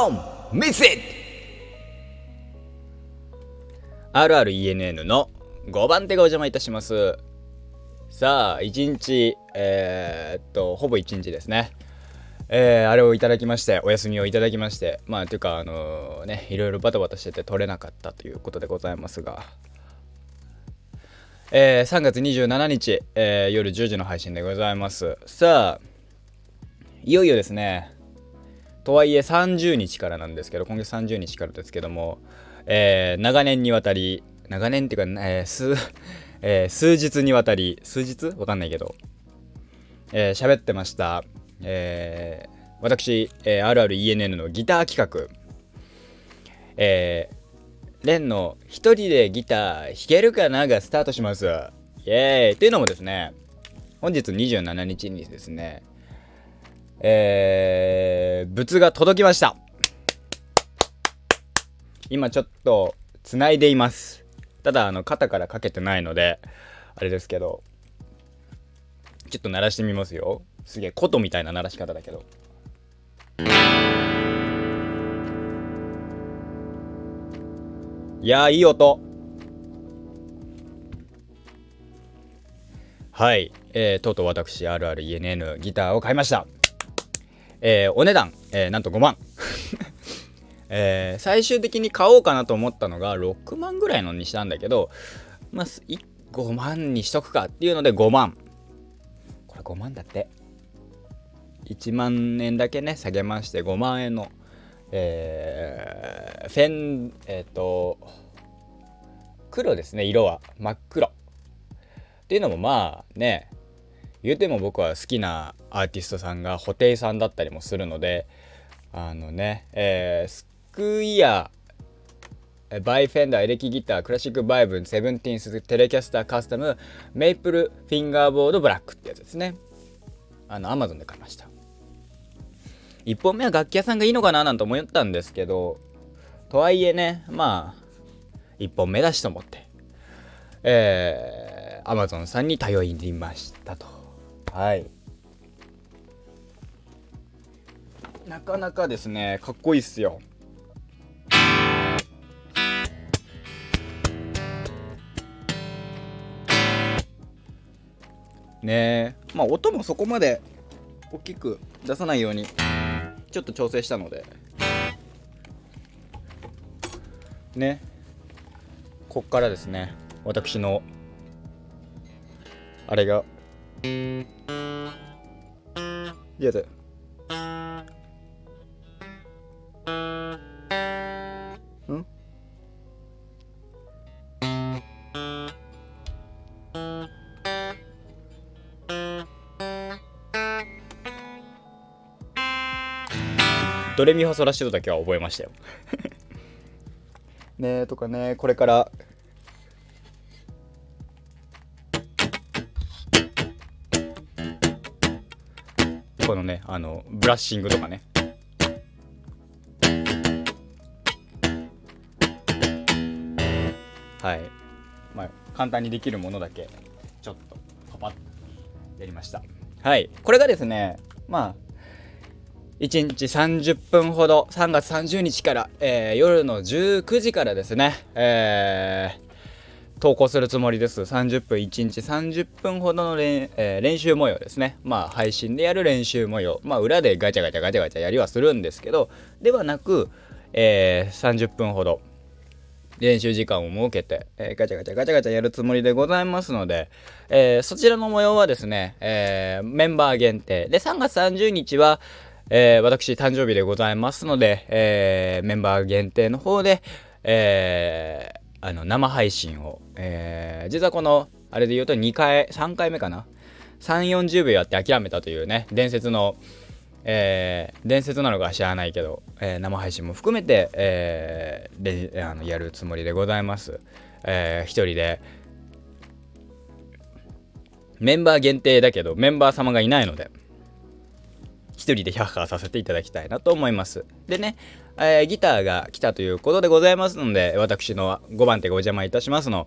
Don't miss it! RRENN の5番手がお邪魔いたします。さあ、1日、えー、っと、ほぼ1日ですね。えー、あれをいただきまして、お休みをいただきまして、まあ、というか、あのー、ね、いろいろバタバタしてて取れなかったということでございますが、えー、3月27日、えー、夜10時の配信でございます。さあ、いよいよですね、とはいえ30日からなんですけど、今月30日からですけども、えー、長年にわたり、長年っていうか、えー、数、えー、数日にわたり、数日？わかんないけど、えー、喋ってました。えー、私、えー、RRENN のギター企画、えー、レンの一人でギター弾けるかながスタートします。イエーイというのもですね、本日27日にですね、えー、物が届きました。今ちょっと繋いでいます。ただ、あの、肩からかけてないので、あれですけど、ちょっと鳴らしてみますよ。すげえ、琴みたいな鳴らし方だけど。いや、いい音。はい、えー、とうとう私、RRENN ギターを買いました。えー、お値段、えー、なんと5万。えー、最終的に買おうかなと思ったのが6万ぐらいのにしたんだけど、まあ、5万にしとくかっていうので5万。これ5万だって。1万円だけね、下げまして5万円の、えー、フェン、えっ、ー、と、黒ですね、色は。真っ黒。っていうのもまあね、言うても僕は好きなアーティストさんが布袋さんだったりもするので、あのね、えー、 Squier by Fender、エレキギター、クラシックバイブン、セブンティーンス、テレキャスターカスタム、メイプルフィンガーボードブラックってやつですね。あの、アマゾンで買いました。1本目は楽器屋さんがいいのかななんて思ったんですけど、とはいえね、まあ、1本目だしと思って、えー、アマゾンさんに頼りましたと。はい。なかなかですね、かっこいいっすよ。ねまあ音もそこまで大きく出さないようにちょっと調整したので。ね。こっからですね。私のあれが。いやだ。ん？ドレミファソラシドだけは覚えましたよ。ねえとかねこれからのねあのブラッシングとかね。はい。まあ簡単にできるものだけちょっとパパッとやりました。はい。これがですねまあ1日30分ほど3月30日から、えー、夜の19時からですね、えー、投稿するつもりです。30分、1日30分ほどの練,、えー、練習模様ですね。まあ、配信でやる練習模様。まあ、裏でガチャガチャガチャガチャやりはするんですけど、ではなく、えー、30分ほど練習時間を設けて、えー、ガチャガチャガチャガチャやるつもりでございますので、えー、そちらの模様はですね、えー、メンバー限定。で、3月30日は、えー、私誕生日でございますので、えー、メンバー限定の方で、えー、あの生配信を、えー、実はこのあれで言うと2回3回目かな？3 4 0秒やって諦めたというね伝説の、えー、伝説なのか知らないけど、えー、生配信も含めて、えー、あのやるつもりでございます、えー、一人で。メンバー限定だけどメンバー様がいないので一人でヒャッハーさせていただきたいなと思います。でねえー、ギターが来たということでございますので、私の5番手がお邪魔いたしますの、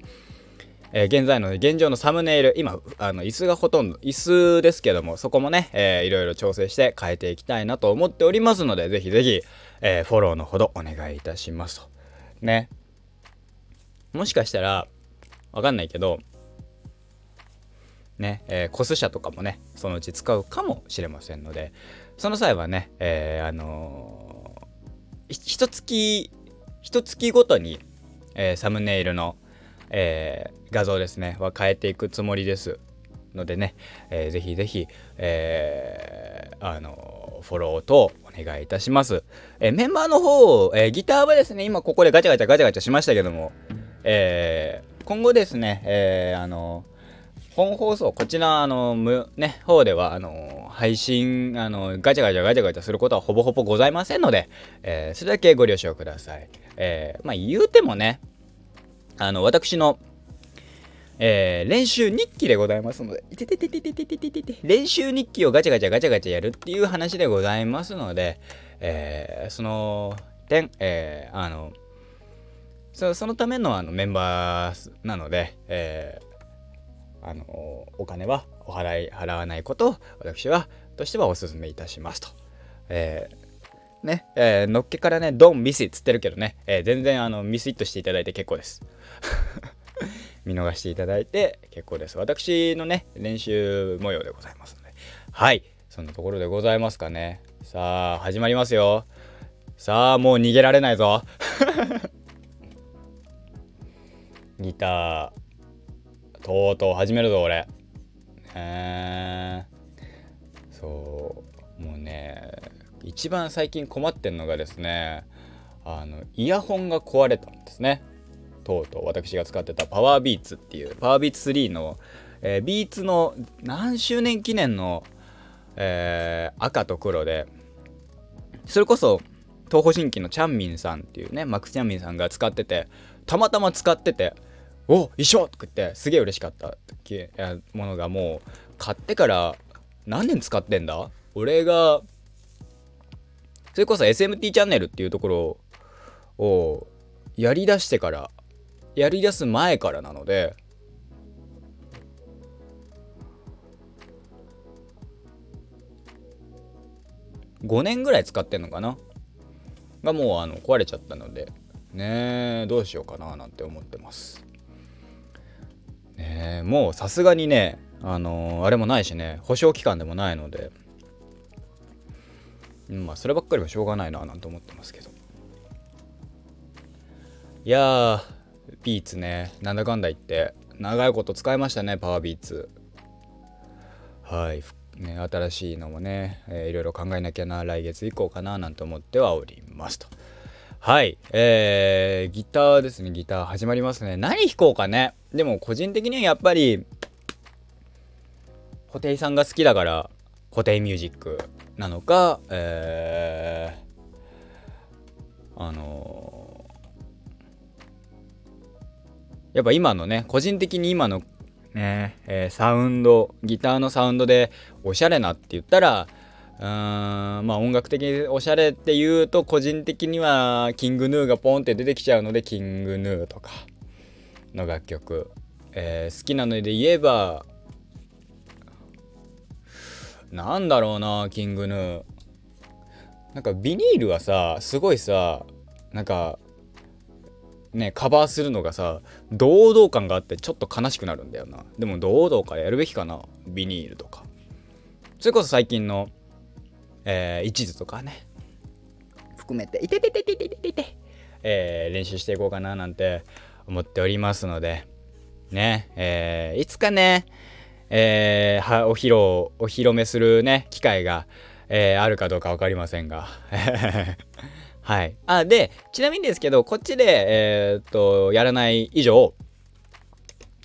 えー、現在の現状のサムネイル、今、あの、椅子がほとんど、椅子ですけども、そこもね、えー、いろいろ調整して変えていきたいなと思っておりますので、ぜひぜひ、えー、フォローのほどお願いいたしますと。ね。もしかしたら、わかんないけど、ね、えー、コス社とかもね、そのうち使うかもしれませんので、その際はね、えー、あのー、一月、一月ごとに、えー、サムネイルの、えー、画像ですね、は変えていくつもりですのでね、えー、ぜひぜひ、えー、あのフォローとお願いいたします。えー、メンバーの方、えー、ギターはですね、今ここでガチャガチャガチャガチャしましたけども、えー、今後ですね、えー、あの本放送、こちら、あの、む、ね、方では、あの、配信、あの、ガチャガチャガチャガチャすることはほぼほぼございませんので、えー、それだけご了承ください。えー、まあ、言うてもね、あの、私の、えー、練習日記でございますので、ててててててててて練習日記をガチャガチャガチャガチャやるっていう話でございますので、えー、その点、えー、あの、そのためのあのメンバーなので、え、あの、お金はお払い、払わないことを私は、としてはお勧めいたしますと。えー、ね、えー、のっけからね、ドンミスイっつってるけどね、えー、全然あのミスイットしていただいて結構です。見逃していただいて結構です。私のね、練習模様でございますので。はい。そんなところでございますかね。さあ、始まりますよ。さあ、もう逃げられないぞ。ギター、とうとう始めるぞ、俺。へえ。そう。もうね、一番最近困ってんのがですね、あの、イヤホンが壊れたんですね。とうとう私が使ってたパワービーツっていうパワービーツ3の、えー、ビーツの何周年記念の、えー、赤と黒でそれこそ東方神起のチャンミンさんっていうねマックス・チャンミンさんが使っててたまたま使ってて「お一緒!」とか言ってすげえ嬉しかったものがもう買ってから何年使ってんだ？俺がそれこそ SMT チャンネルっていうところをやりだしてからやりだす前からなので5年ぐらい使ってんのかな？がもうあの壊れちゃったのでねどうしようかななんて思ってますね。もうさすがにねあのー、あれもないしね保証期間でもないので。まあそればっかりはしょうがないななんて思ってますけど。いやービーツねなんだかんだ言って長いこと使いましたねパワービーツ。はいね、新しいのもね、えー、いろいろ考えなきゃな来月以降かななんて思ってはおりますと。はいえー、ギターですねギター始まりますね。何弾こうかね。でも個人的にはやっぱり布袋さんが好きだから布袋ミュージックなのかえー、あのーやっぱ今のね個人的に今のね、えー、サウンドギターのサウンドでおしゃれなって言ったらうーんまあ音楽的におしゃれって言うと個人的にはキングヌーがポンって出てきちゃうのでキングヌーとか。の楽曲、えー、好きなので言えばなんだろうなキングヌー。なんかビニールはさすごいさなんかねカバーするのがさ堂々感があってちょっと悲しくなるんだよな。でも堂々からやるべきかなビニールとか。それこそ最近のえー、一途とかね。含めていてててててててえー、練習していこうかななんて思っておりますのでねえー、いつかねえー、お披露お披露目するね機会が、えー、あるかどうか分かりませんが はい。あ、で、ちなみにですけど、こっちで、えー、っと、やらない以上、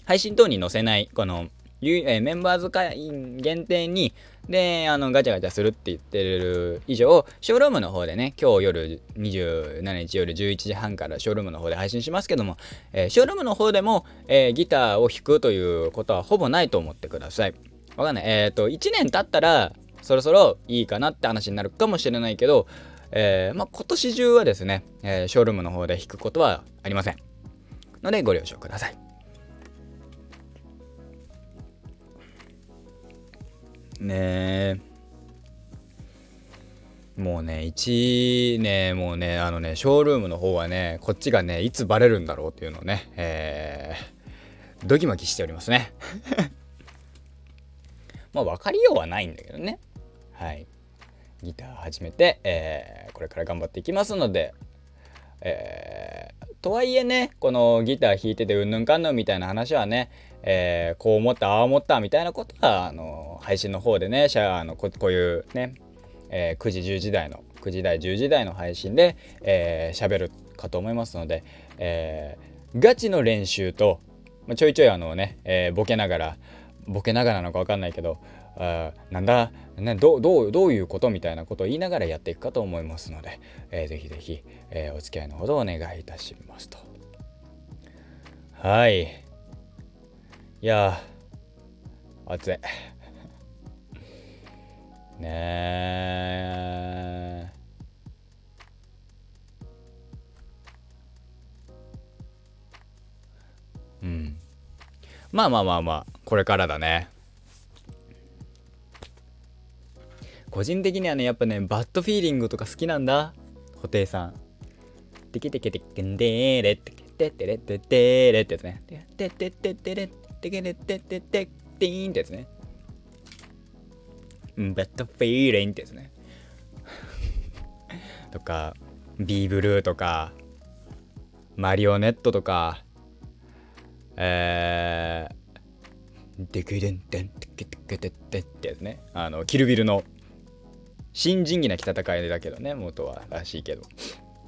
配信等に載せない、この、え、メンバーズ会員限定に、で、あの、ガチャガチャするって言ってる以上、ショールームの方でね、今日夜27日夜11時半からショールームの方で配信しますけども、えー、ショールームの方でも、えー、ギターを弾くということはほぼないと思ってください。わかんない。えっ、と、1年経ったら、そろそろいいかなって話になるかもしれないけど、えー、まあ、今年中はですね、え、ショールームの方で弾くことはありません。のでご了承ください。ね。もうね1ねもうねあのねショールームの方はねこっちがねいつバレるんだろうっていうのをねえー、ドキマキしておりますね。まあ分かりようはないんだけどね。はい。ギター始めて、えー、これから頑張っていきますのでえー、とはいえねこのギター弾いててうんぬんかんぬんみたいな話はね、えー、こう思ったああ思ったみたいなことはあの配信の方でねシャアのここういうね、えー、9時10時台の9時台10時台の配信で喋、えー、るかと思いますので、えー、ガチの練習と、まあ、ちょいちょいあのね、えー、ボケながらボケながらなのか分かんないけどあなんだ、ね、どどうどういうことみたいなことを言いながらやっていくかと思いますので、えー、ぜひぜひ、えー、お付き合いのほどお願いいたしますと。はい。いや暑い。ねえ。うん。まあまあまあまあ、これからだね。個人的にはね、やっぱね、バッドフィーリングとか好きなんだ。布袋さん。テケテケテケンデーレテケテテレテテレってやつね。テテテテテレテケレテテテティーンってやつね。バッドフィーリンってやつね。とか、ビーブルーとか、マリオネットとか、えー、デクデンデンテケテケテテってやつね。あの、キルビルの新仁義なき戦いだけどね元はらしいけど、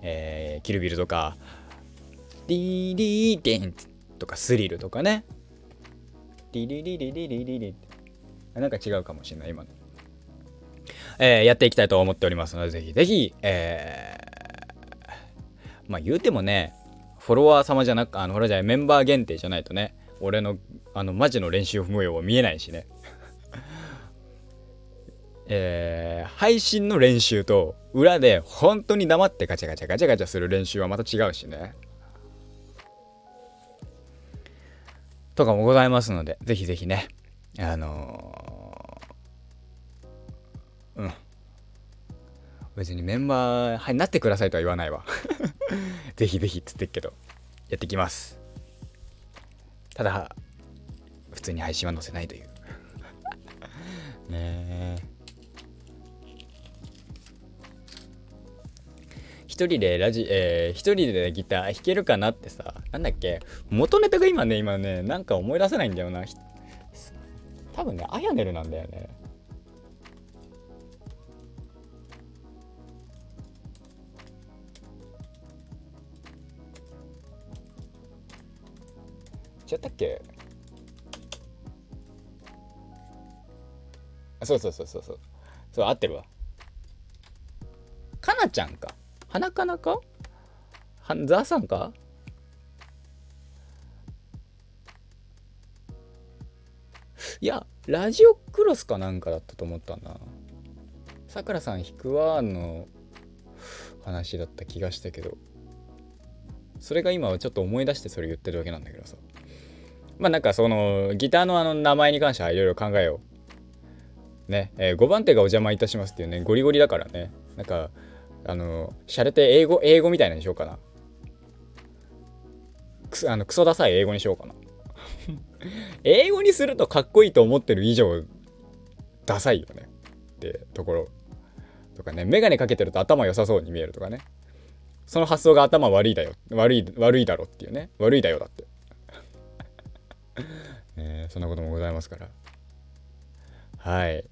えー、キルビルとかディリーデンとかスリルとかねディリリリリリリリなんか違うかもしれない今の、えー、やっていきたいと思っておりますのでぜひぜひえー、まあ言うてもねフォロワー様じゃなくあのフォロワーじゃメンバー限定じゃないとね俺のあのマジの練習模様は見えないしねえー、配信の練習と裏で本当に黙ってガチャガチャガチャガチャする練習はまた違うしね。とかもございますので、ぜひぜひね、あのー、うん。別にメンバー、はい、なってくださいとは言わないわ。ぜひぜひっつってっけど、やってきます。ただ、普通に配信は載せないという。ねえ。一人でラジ、えー、一人でギター弾けるかなってさ、なんだっけ元ネタが今ね、今ね、なんか思い出せないんだよな。多分ね、アヤネルなんだよね。違ったっけ？あそうそうそうそうそうそう合ってるわかなちゃんか花かなか？はザさんか？いや、ラジオクロスかなんかだったと思ったな。さくらさん引くわの話だった気がしたけど、それが今はちょっと思い出してそれ言ってるわけなんだけどさ。まあなんかそのギターのあの名前に関してはいろいろ考えよう。ね、えー、5番手がお邪魔いたしますっていうね、ゴリゴリだからね。なんか、あの、しゃれて英語、英語みたいなにしようかな。くあのクソダサい英語にしようかな。英語にするとかっこいいと思ってる以上、ダサいよね。ってところ。とかね、メガネかけてると頭良さそうに見えるとかね。その発想が頭悪いだよ。悪い、悪いだろっていうね。悪いだよだって。ね、そんなこともございますから。はい。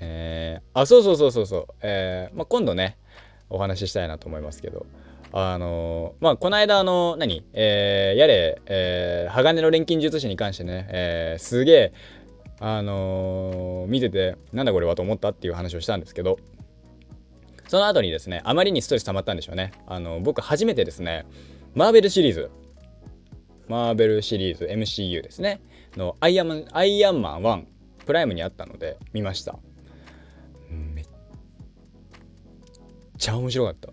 えー、あ、そうそうそうそうそう。えー、まあ、今度ね、お話ししたいなと思いますけど、あのー、まあ、この間、あの、何？えー、やれ、えー、鋼の錬金術師に関してね、えー、すげえ、あのー、見てて、なんだこれはと思ったっていう話をしたんですけど、その後にですね、あまりにストレス溜まったんでしょうね。あの、僕初めてですね、マーベルシリーズ、マーベルシリーズ MCU ですね、のアイアンアイアンマン1、プライムにあったので見ました。ちゃ面白かった。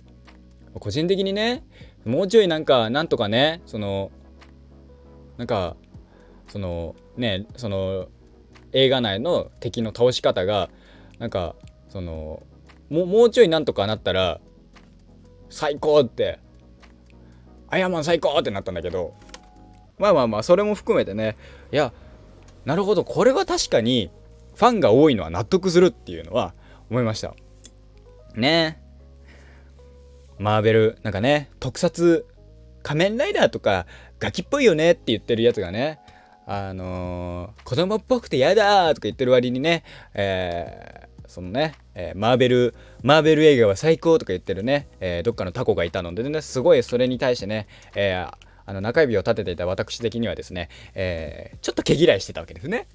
個人的にね、もうちょいなんか、なんとかね、その、なんか、その、ね、その、映画内の敵の倒し方がなんかそのももうちょいなんとかなったら最高ってアイアンマン最高ってなったんだけどまあまあまあそれも含めてねいやなるほどこれは確かにファンが多いのは納得するっていうのは思いましたねマーベルなんかね特撮仮面ライダーとかガキっぽいよねって言ってるやつがねあのー、子供っぽくて嫌だとか言ってる割にね、えー、そのね、えー、マーベル、マーベル映画は最高とか言ってるね、えどっかのタコがいたのでね、すごいそれに対してね、えあの中指を立てていた私的にはですね、えちょっと毛嫌いしてたわけですね。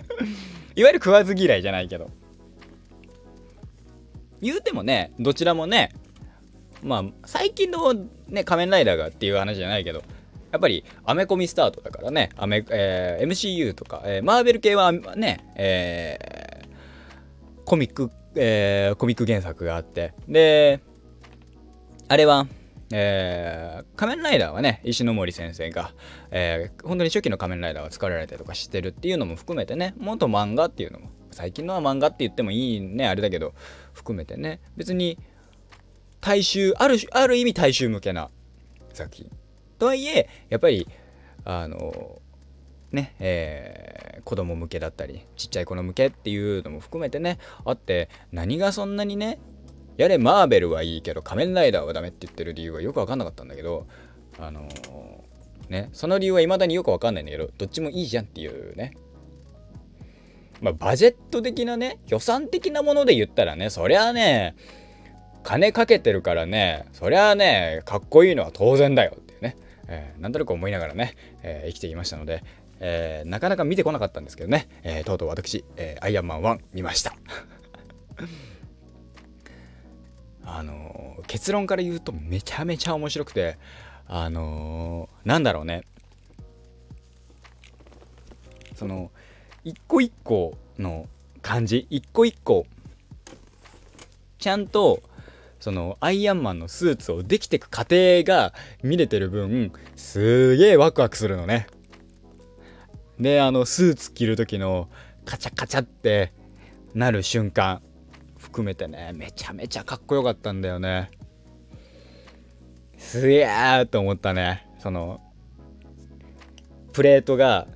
いわゆる食わず嫌いじゃないけど。言うてもね、どちらもね、まあ、最近のね、仮面ライダーがっていう話じゃないけど、やっぱりアメコミスタートだからね、アメえー、MCU とか、えー、マーベル系はね、えー、コミック、えー、コミック原作があって、で、あれは、えー、仮面ライダーはね、石森先生が、えー、本当に初期の仮面ライダーが作られてとか知ってるっていうのも含めてね、元漫画っていうのも、最近のは漫画って言ってもいいね、あれだけど、含めてね、別に大衆、ある、ある意味大衆向けな作品。とはいえやっぱりあのねえー、子供向けだったりちっちゃい子の向けっていうのも含めてねあって何がそんなにねやれマーベルはいいけど仮面ライダーはダメって言ってる理由はよく分かんなかったんだけどあの、ねその理由はいまだによく分かんないんだけどどっちもいいじゃんっていうねまあバジェット的なね予算的なもので言ったらねそりゃあね金かけてるからねそりゃあねかっこいいのは当然だよってねえー、なんとなく思いながらね、えー、生きていましたので、えー、なかなか見てこなかったんですけどね、えー、とうとう私、えー、アイアンマン1見ました。あのー、結論から言うとめちゃめちゃ面白くて、あのー、なんだろうね。その、一個一個の感じ、一個一個、ちゃんとそのアイアンマンのスーツをできていく過程が見れてる分すげえワクワクするのね。であのスーツ着る時のカチャカチャってなる瞬間含めてねめちゃめちゃかっこよかったんだよね。すげえと思ったね。そのプレートが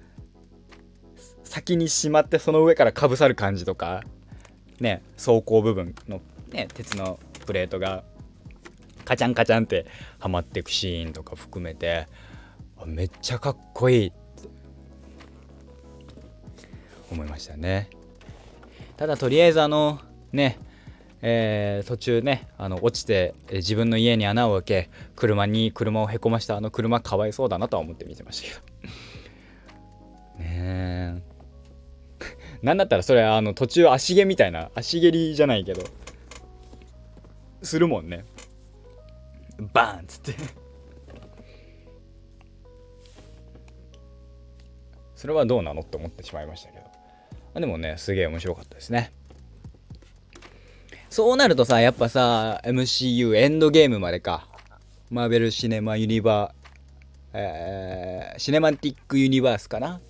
先にしまってその上からかぶさる感じとかね走行部分のね鉄のプレートがカチャンカチャンってはまっていくシーンとか含めてめっちゃかっこいいって思いましたね。ただとりあえずあのねえー、途中ねあの落ちて、え自分の家に穴を開け車に車をへこましたあの車かわいそうだなとは思って見てましたけど。ねえ。なんだったらそれあの途中足毛みたいな足蹴りじゃないけど。するもんね。バーンっつって。それはどうなのって思ってしまいましたけど。でもねすげえ面白かったですね。そうなるとさやっぱさ MCU エンドゲームまでか。マーベル・シネマ・ユニバー、えー、シネマティック・ユニバースかな。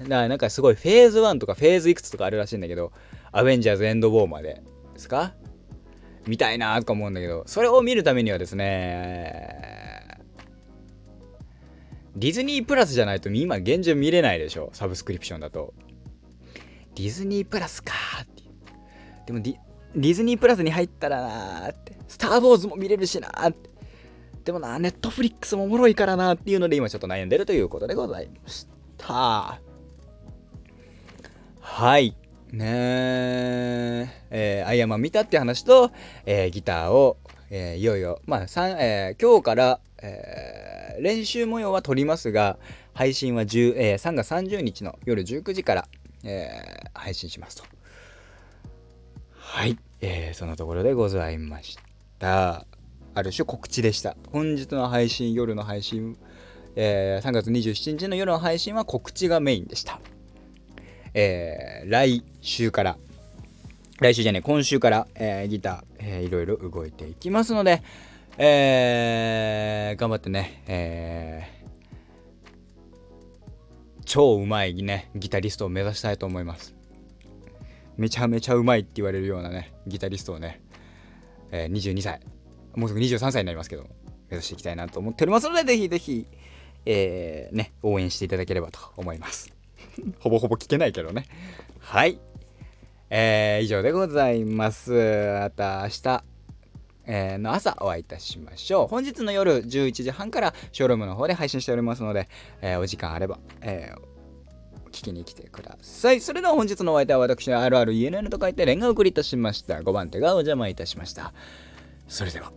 だからなんかすごいフェーズ1とかフェーズいくつとかあるらしいんだけどアベンジャーズ・エンド・ウォーまでですか？見たいなとか思うんだけど、それを見るためにはですね、ディズニープラスじゃないと今現状見れないでしょ、サブスクリプションだと。ディズニープラスかって。でもディディズニープラスに入ったらなーって。スター・ウォーズも見れるしなーって。でもな、ネットフリックスもおもろいからなっていうので今ちょっと悩んでるということでございました。はい。ねえー、アイアンマン見たって話と、えー、ギターを、えー、いよいよ、まあ、えー、今日から、えー、練習模様は撮りますが、配信は10、えー、3月30日の夜19時から、えー、配信しますと。はい、えー、そのところでございました。ある種告知でした。本日の配信、夜の配信、えー、3月27日の夜の配信は告知がメインでした。えー、来週から、来週じゃね今週から、えー、ギター、えー、いろいろ動いていきますので、えー、頑張ってね、えー、超うまいねギタリストを目指したいと思います。めちゃめちゃうまいって言われるようなねギタリストをね、えー、22歳もうすぐ23歳になりますけど目指していきたいなと思っておりますのでぜひぜひえー、ね応援していただければと思います。ほぼほぼ聞けないけどねはいえー、以上でございますまた明日えー、の朝お会いいたしましょう。本日の夜11時半からショールームの方で配信しておりますので、えー、お時間あれば、えー、聞きに来てください。それでは本日のお相手は私、RRENN と書いてレンガ送りいたしました。5番手がお邪魔いたしました。それでは。